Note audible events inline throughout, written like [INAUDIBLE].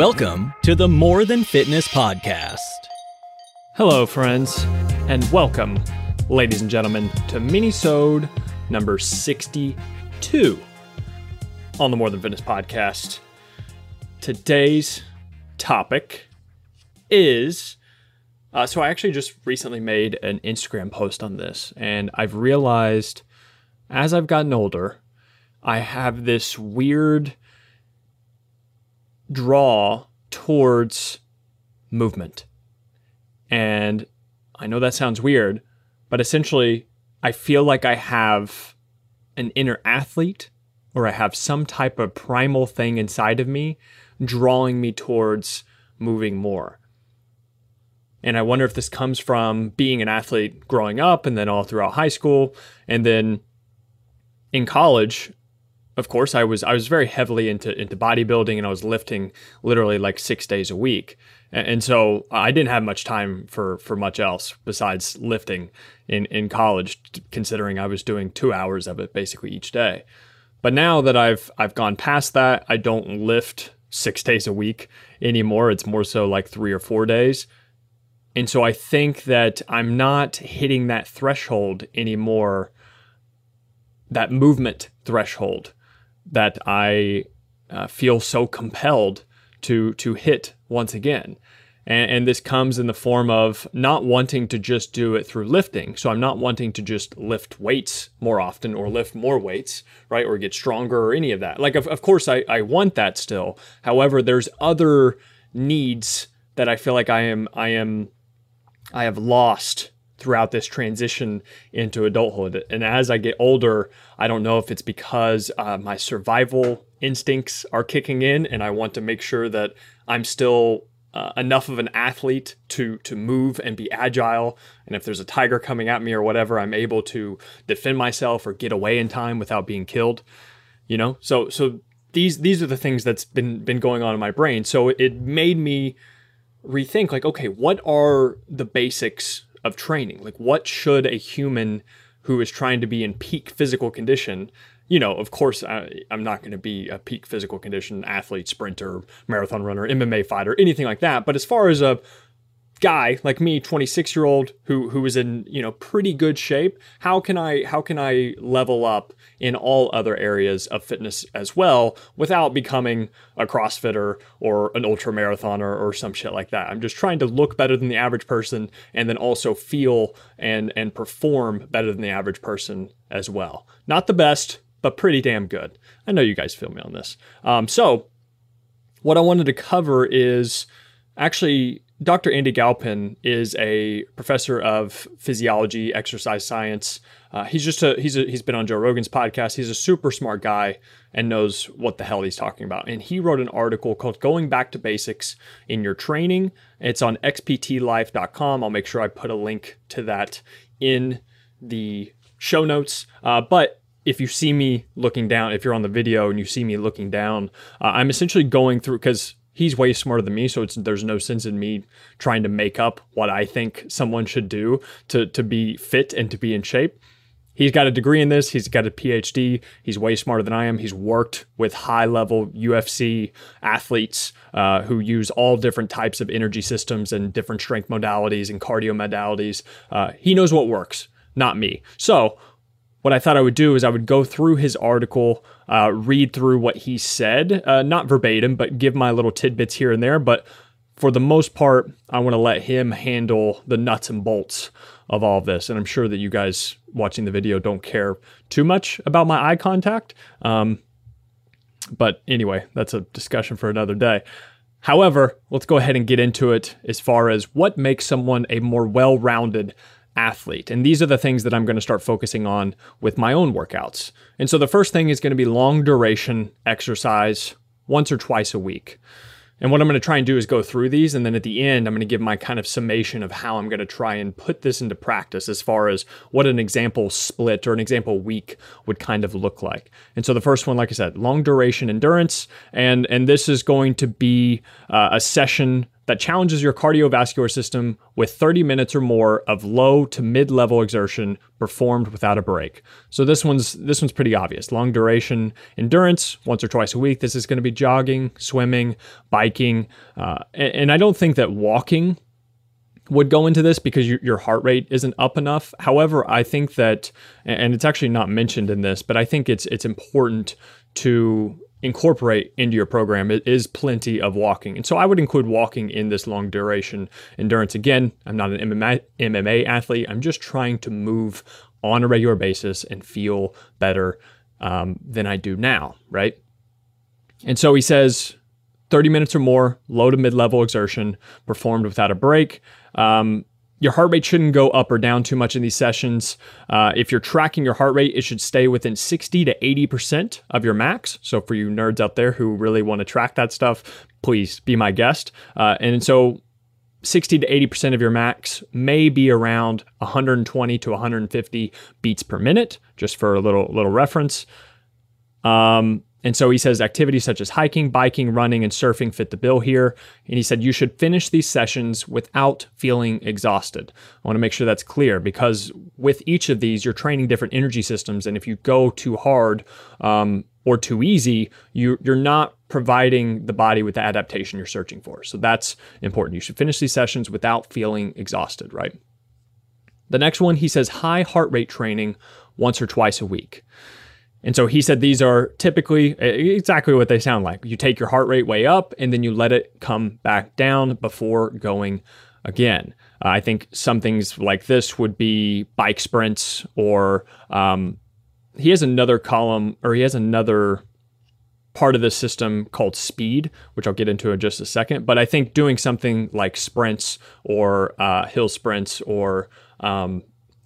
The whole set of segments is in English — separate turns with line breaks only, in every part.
Welcome to the More Than Fitness Podcast.
Hello, friends, and welcome, ladies and gentlemen, to Minisode number 62 on the More Than Fitness Podcast. Today's topic is uh, so I actually just recently made an Instagram post on this, and I've realized as I've gotten older, I have this weird draw towards movement. And I know that sounds weird, but essentially, I feel like I have an inner athlete or I have some type of primal thing inside of me drawing me towards moving more. And I wonder if this comes from being an athlete growing up and then all throughout high school. And then in college, of course, I was I was very heavily into into bodybuilding and I was lifting literally like six days a week, and, and so I didn't have much time for for much else besides lifting in in college. Considering I was doing two hours of it basically each day, but now that I've I've gone past that, I don't lift six days a week anymore. It's more so like three or four days. And so I think that I'm not hitting that threshold anymore, that movement threshold that I uh, feel so compelled to to hit once again. And, and, this comes in the form of not wanting to just do it through lifting. So I'm not wanting to just lift weights more often or lift more weights, right? Or get stronger or any of that. Like, of, of course, I, I want that still. However, there's other needs that I feel like I am I am I have lost throughout this transition into adulthood. And as I get older, I don't know if it's because uh, my survival instincts are kicking in and I want to make sure that I'm still uh, enough of an athlete to to move and be agile. And if there's a tiger coming at me or whatever I'm able to defend myself or get away in time without being killed you know? So so these these are the things that's been been going on in my brain. So it made me rethink like okay what are the basics of training. Like, what should a human who is trying to be in peak physical condition? You know, of course, I, am not going to be a peak physical condition athlete, sprinter, marathon runner, MMA fighter, anything like that. But as far as a guy like me 26 year old who who is in you know pretty good shape how can i how can i level up in all other areas of fitness as well without becoming a crossfitter or an ultra marathoner or some shit like that? I'm just trying to look better than the average person and then also feel and and perform better than the average person as well. Not the best but pretty damn good. I know you guys feel me on this. Um, so what i wanted to cover is actually Dr. Andy Galpin is a professor of physiology, exercise science. Uh, he's just a he's a, he's been on Joe Rogan's podcast. He's a super smart guy and knows what the hell he's talking about. And he wrote an article called "Going Back to Basics in Your Training." It's on xptlife.com. I'll make sure I put a link to that in the show notes. Uh, but if you see me looking down, if you're on the video and you see me looking down, uh, I'm essentially going through because he's way smarter than me, so there's no sense in me trying to make up what I think someone should do to to be fit and to be in shape. He's got a degree in this. He's got a PhD. He's way smarter than I am. He's worked with high level UFC athletes uh, who use all different types of energy systems and different strength modalities and cardio modalities. Uh, he knows what works, not me. So, what I thought I would do is I would go through his article uh, read through what he said, uh, not verbatim, but give my little tidbits here and there. But for the most part, I want to let him handle the nuts and bolts of all of this. And I'm sure that you guys watching the video don't care too much about my eye contact. Um, but anyway, that's a discussion for another day. However, let's go ahead and get into it as far as what makes someone a more well rounded athlete. And these are the things that I'm going to start focusing on with my own workouts. And so the first thing is going to be long duration exercise once or twice a week. And what I'm going to try and do is go through these. And then at the end, I'm going to give my kind of summation of how I'm going to try and put this into practice as far as what an example split or an example week would kind of look like. And so the first one, like I said, long duration endurance. And, and this is going to be uh, a session that challenges your cardiovascular system with 30 minutes or more of low to mid-level exertion performed without a break. So this one's this one's pretty obvious. Long duration endurance, once or twice a week. This is going to be jogging, swimming, biking, uh, and, and I don't think that walking would go into this because your, your heart rate isn't up enough. However, I think that, and it's actually not mentioned in this, but I think it's it's important to incorporate into your program is plenty of walking. And so I would include walking in this long duration endurance. Again, I'm not an MMA, MMA athlete. I'm just trying to move on a regular basis and feel better um, than I do now, right? And so he says 30 minutes or more, low to mid level exertion performed without a break. Um, your heart rate shouldn't go up or down too much in these sessions. Uh, if you're tracking your heart rate, it should stay within 60 to 80% of your max. So, for you nerds out there who really want to track that stuff, please be my guest. Uh, and so, 60 to 80% of your max may be around 120 to 150 beats per minute, just for a little little reference. Um, and so he says activities such as hiking, biking, running, and surfing fit the bill here. And he said you should finish these sessions without feeling exhausted. I want to make sure that's clear because with each of these, you're training different energy systems. And if you go too hard um, or too easy, you, you're not providing the body with the adaptation you're searching for. So that's important. You should finish these sessions without feeling exhausted, right? The next one, he says high heart rate training once or twice a week. And so he said these are typically exactly what they sound like. You take your heart rate way up and then you let it come back down before going again. Uh, I think some things like this would be bike sprints, or um, he has another column, or he has another part of the system called speed, which I'll get into in just a second. But I think doing something like sprints or uh, hill sprints or um,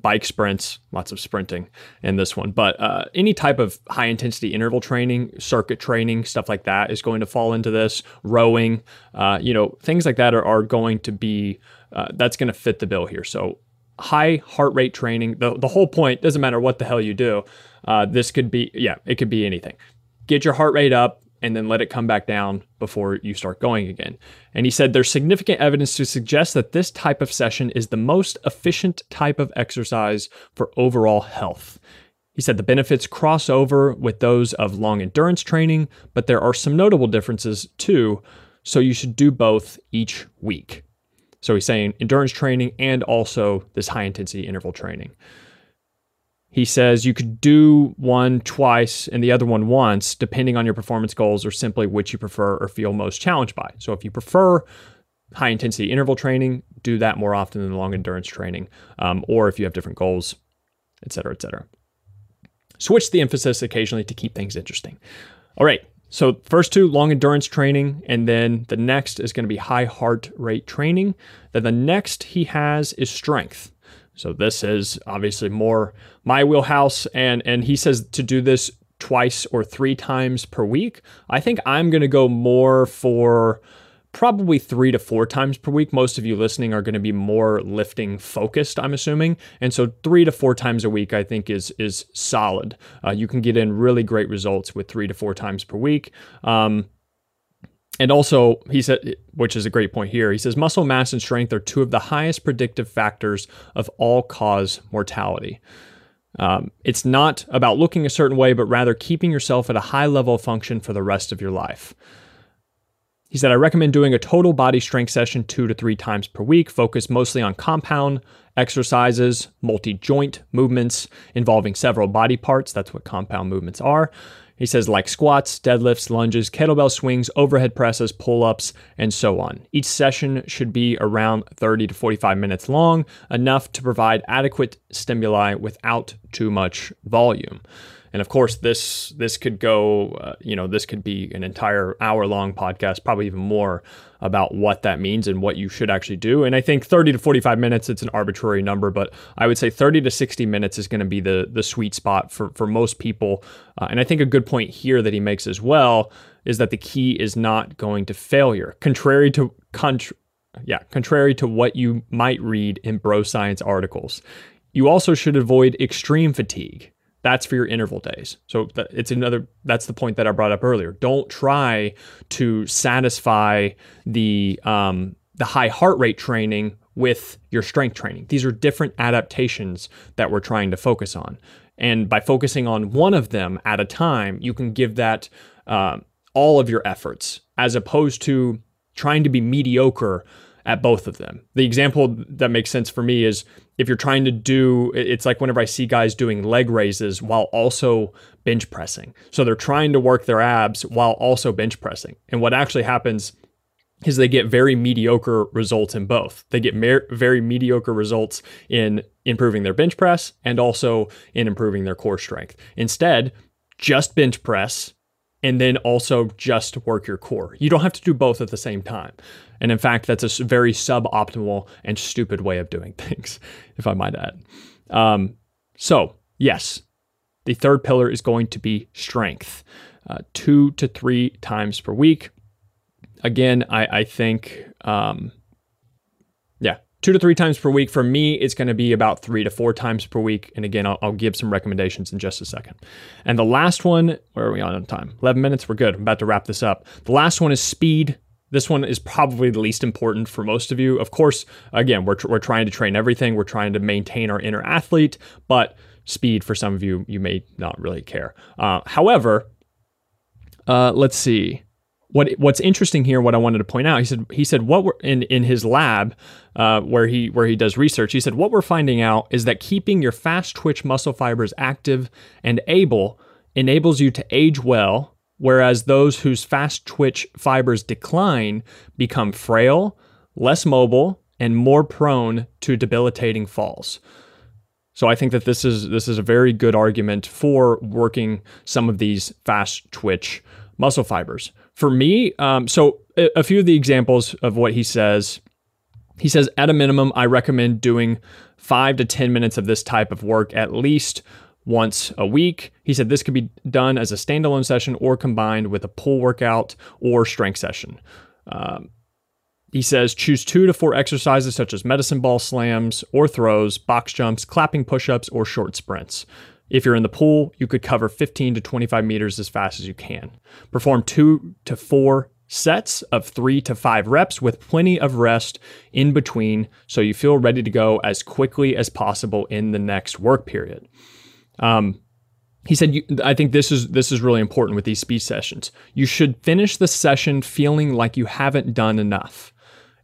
bike sprints, lots of sprinting in this one. But uh, any type of high intensity interval training, circuit training, stuff like that is going to fall into this. Rowing, uh, you know, things like that are, are going to be, uh, that's going to fit the bill here. So high heart rate training, the, the whole point doesn't matter what the hell you do. Uh, this could be, yeah, it could be anything. Get your heart rate up, and then let it come back down before you start going again. And he said there's significant evidence to suggest that this type of session is the most efficient type of exercise for overall health. He said the benefits cross over with those of long endurance training, but there are some notable differences too, so you should do both each week. So he's saying endurance training and also this high intensity interval training. He says you could do one twice and the other one once, depending on your performance goals or simply which you prefer or feel most challenged by. So if you prefer high intensity interval training, do that more often than long endurance training, um, or if you have different goals, et cetera, et cetera. Switch the emphasis occasionally to keep things interesting. All right. So, first two, long endurance training, and then the next is going to be high heart rate training. Then the next he has is strength. So this is obviously more my wheelhouse and and he says to do this twice or three times per week. I think I'm going to go more for probably 3 to 4 times per week. Most of you listening are going to be more lifting focused, I'm assuming. And so 3 to 4 times a week I think is is solid. Uh, you can get in really great results with 3 to 4 times per week. Um, and also, he said, which is a great point here, he says muscle mass and strength are two of the highest predictive factors of all cause mortality. Um, it's not about looking a certain way, but rather keeping yourself at a high level of function for the rest of your life. He said, I recommend doing a total body strength session two to three times per week, focused mostly on compound exercises, multi joint movements involving several body parts. That's what compound movements are. He says, like squats, deadlifts, lunges, kettlebell swings, overhead presses, pull ups, and so on. Each session should be around 30 to 45 minutes long, enough to provide adequate stimuli without too much volume. And of course, this this could go, uh, you know, this could be an entire hour long podcast, probably even more about what that means and what you should actually do. And I think 30 to 45 minutes, it's an arbitrary number, but I would say 30 to 60 minutes is going to be the the sweet spot for for most people. Uh, and I think a good point here that he makes as well is that the key is not going to failure, contrary to contr- yeah, contrary to what you might read in bro science articles. You also should avoid extreme fatigue that's for your interval days. So it's another that's the point that I brought up earlier. Don't try to satisfy the um, the high heart rate training with your strength training. These are different adaptations that we're trying to focus on. And by focusing on one of them at a time, you can give that uh, all of your efforts as opposed to trying to be mediocre at both of them. The example that makes sense for me is if you're trying to do it's like whenever I see guys doing leg raises while also bench pressing. So they're trying to work their abs while also bench pressing. And what actually happens is they get very mediocre results in both. They get mer- very mediocre results in improving their bench press and also in improving their core strength. Instead, just bench press and then also just work your core. You don't have to do both at the same time. And in fact, that's a very suboptimal and stupid way of doing [LAUGHS] things, if I might add. Um, so, yes, the third pillar is going to be strength, uh, two to three times per week. Again, I, I think, um, two to three times per week. For me, it's going to be about three to four times per week. And again, I'll, I'll, give some recommendations in just a second. And the last one, where are we on time? 11 minutes. We're good. I'm about to wrap this up. The last one is speed. This one is probably the least important for most of you. Of course, again, we're, tr- we're trying to train everything. We're trying to maintain our inner athlete, but speed for some of you, you may not really care. Uh, however, uh, let's see what what's interesting here, what I wanted to point out, he said he said what we're in in his lab uh, where he where he does research. He said what we're finding out is that keeping your fast twitch muscle fibers active and able enables you to age well, whereas those whose fast twitch fibers decline become frail, less mobile, and more prone to debilitating falls. So I think that this is this is a very good argument for working some of these fast twitch muscle fibers. For me, um, so a, a few of the examples of what he says. He says, at a minimum, I recommend doing five to 10 minutes of this type of work at least once a week. He said this could be done as a standalone session or combined with a pull workout or strength session. Um, he says choose two to four exercises such as medicine ball slams or throws, box jumps, clapping push ups, or short sprints. If you're in the pool, you could cover 15 to 25 meters as fast as you can. Perform two to four sets of three to five reps with plenty of rest in between so you feel ready to go as quickly as possible in the next work period. Um, he said, "I think this is this is really important with these speed sessions. You should finish the session feeling like you haven't done enough.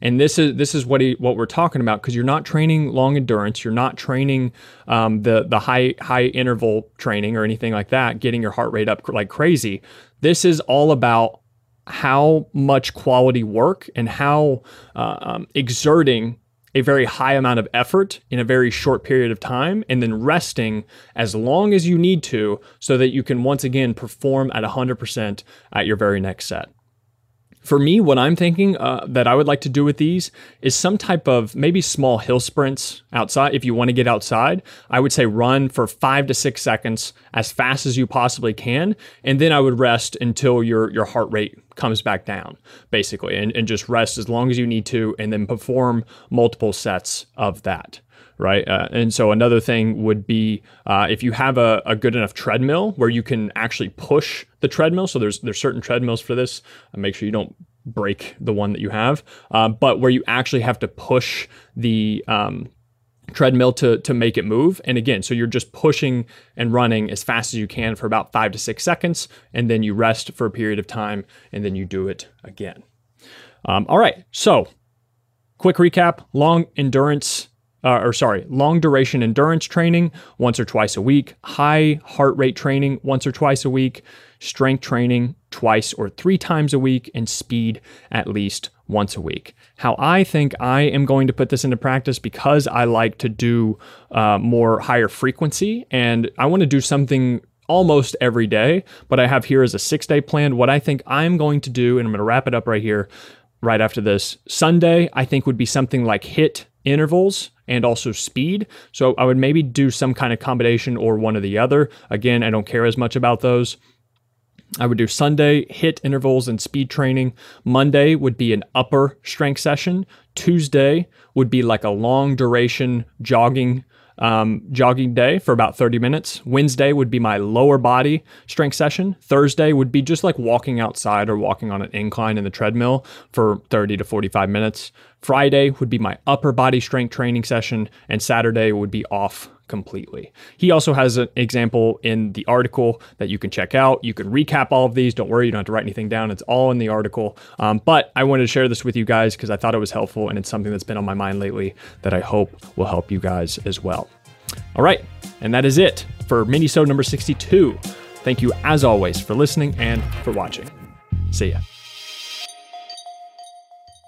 And this is this is what he, what we're talking about because you're not training long endurance, you're not training um, the the high high interval training or anything like that, getting your heart rate up like crazy. This is all about how much quality work and how uh, um, exerting a very high amount of effort in a very short period of time and then resting as long as you need to so that you can once again perform at 100% at your very next set. For me, what I'm thinking uh, that I would like to do with these is some type of maybe small hill sprints outside. If you want to get outside, I would say run for five to six seconds as fast as you possibly can, and then I would rest until your your heart rate comes back down, basically, and, and just rest as long as you need to, and then perform multiple sets of that right? Uh, and so another thing would be uh, if you have a, a, good enough treadmill where you can actually push the treadmill. So there's there's certain treadmills for this. Uh, make sure you don't break the one that you have, uh, but where you actually have to push the um, treadmill to to make it move. And again, so you're just pushing and running as fast as you can for about five to six seconds, and then you rest for a period of time, and then you do it again. Um, all right, so quick recap: long endurance uh, or sorry, long duration endurance training once or twice a week, high heart rate training once or twice a week, strength training twice or three times a week, and speed at least once a week. How I think I am going to put this into practice because I like to do uh, more higher frequency and I want to do something almost every day, but I have here as a six day plan. What I think I'm going to do, and I'm going to wrap it up right here, right after this. Sunday, I think would be something like HIT intervals and also speed. So I would maybe do some kind of combination or one or the other. Again, I don't care as much about those. I would do Sunday hit intervals and speed training. Monday would be an upper strength session. Tuesday would be like a long duration jogging um, jogging day for about 30 minutes. Wednesday would be my lower body strength session. Thursday would be just like walking outside or walking on an incline in the treadmill for 30 to 45 minutes. Friday would be my upper body strength training session, and Saturday would be off completely. He also has an example in the article that you can check out. You can recap all of these. Don't worry, you don't have to write anything down. It's all in the article. Um, but I wanted to share this with you guys because I thought it was helpful and it's something that's been on my mind lately that I hope will help you guys as well. All right, and that is it for mini-sode number 62. Thank you as always for listening and for watching. See ya.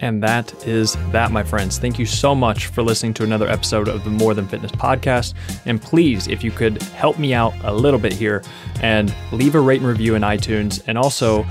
And that is that, my friends. Thank you so much for listening to another episode of the More Than Fitness podcast. And please, if you could help me out a little bit here and leave a rate and review in iTunes and also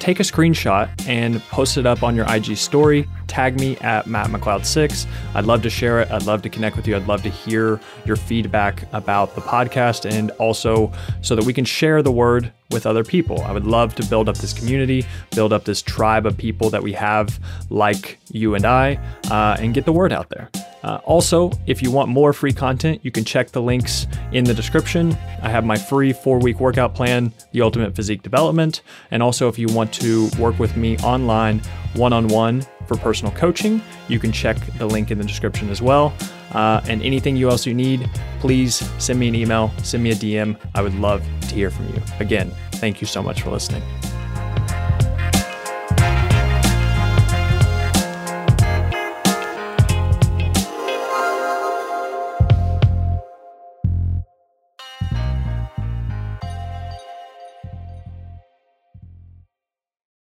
take a screenshot and post it up on your IG story. Tag me at Matt McLeod6. I'd love to share it. I'd love to connect with you. I'd love to hear your feedback about the podcast and also so that we can share the word with other people. I would love to build up this community, build up this tribe of people that we have like you and I, uh, and get the word out there. Uh, also, if you want more free content, you can check the links in the description. I have my free four week workout plan, The Ultimate Physique Development. And also, if you want to work with me online one on one for personal coaching, you can check the link in the description as well. Uh, and anything you else you need, please send me an email, send me a DM. I would love to hear from you. Again, thank you so much for listening.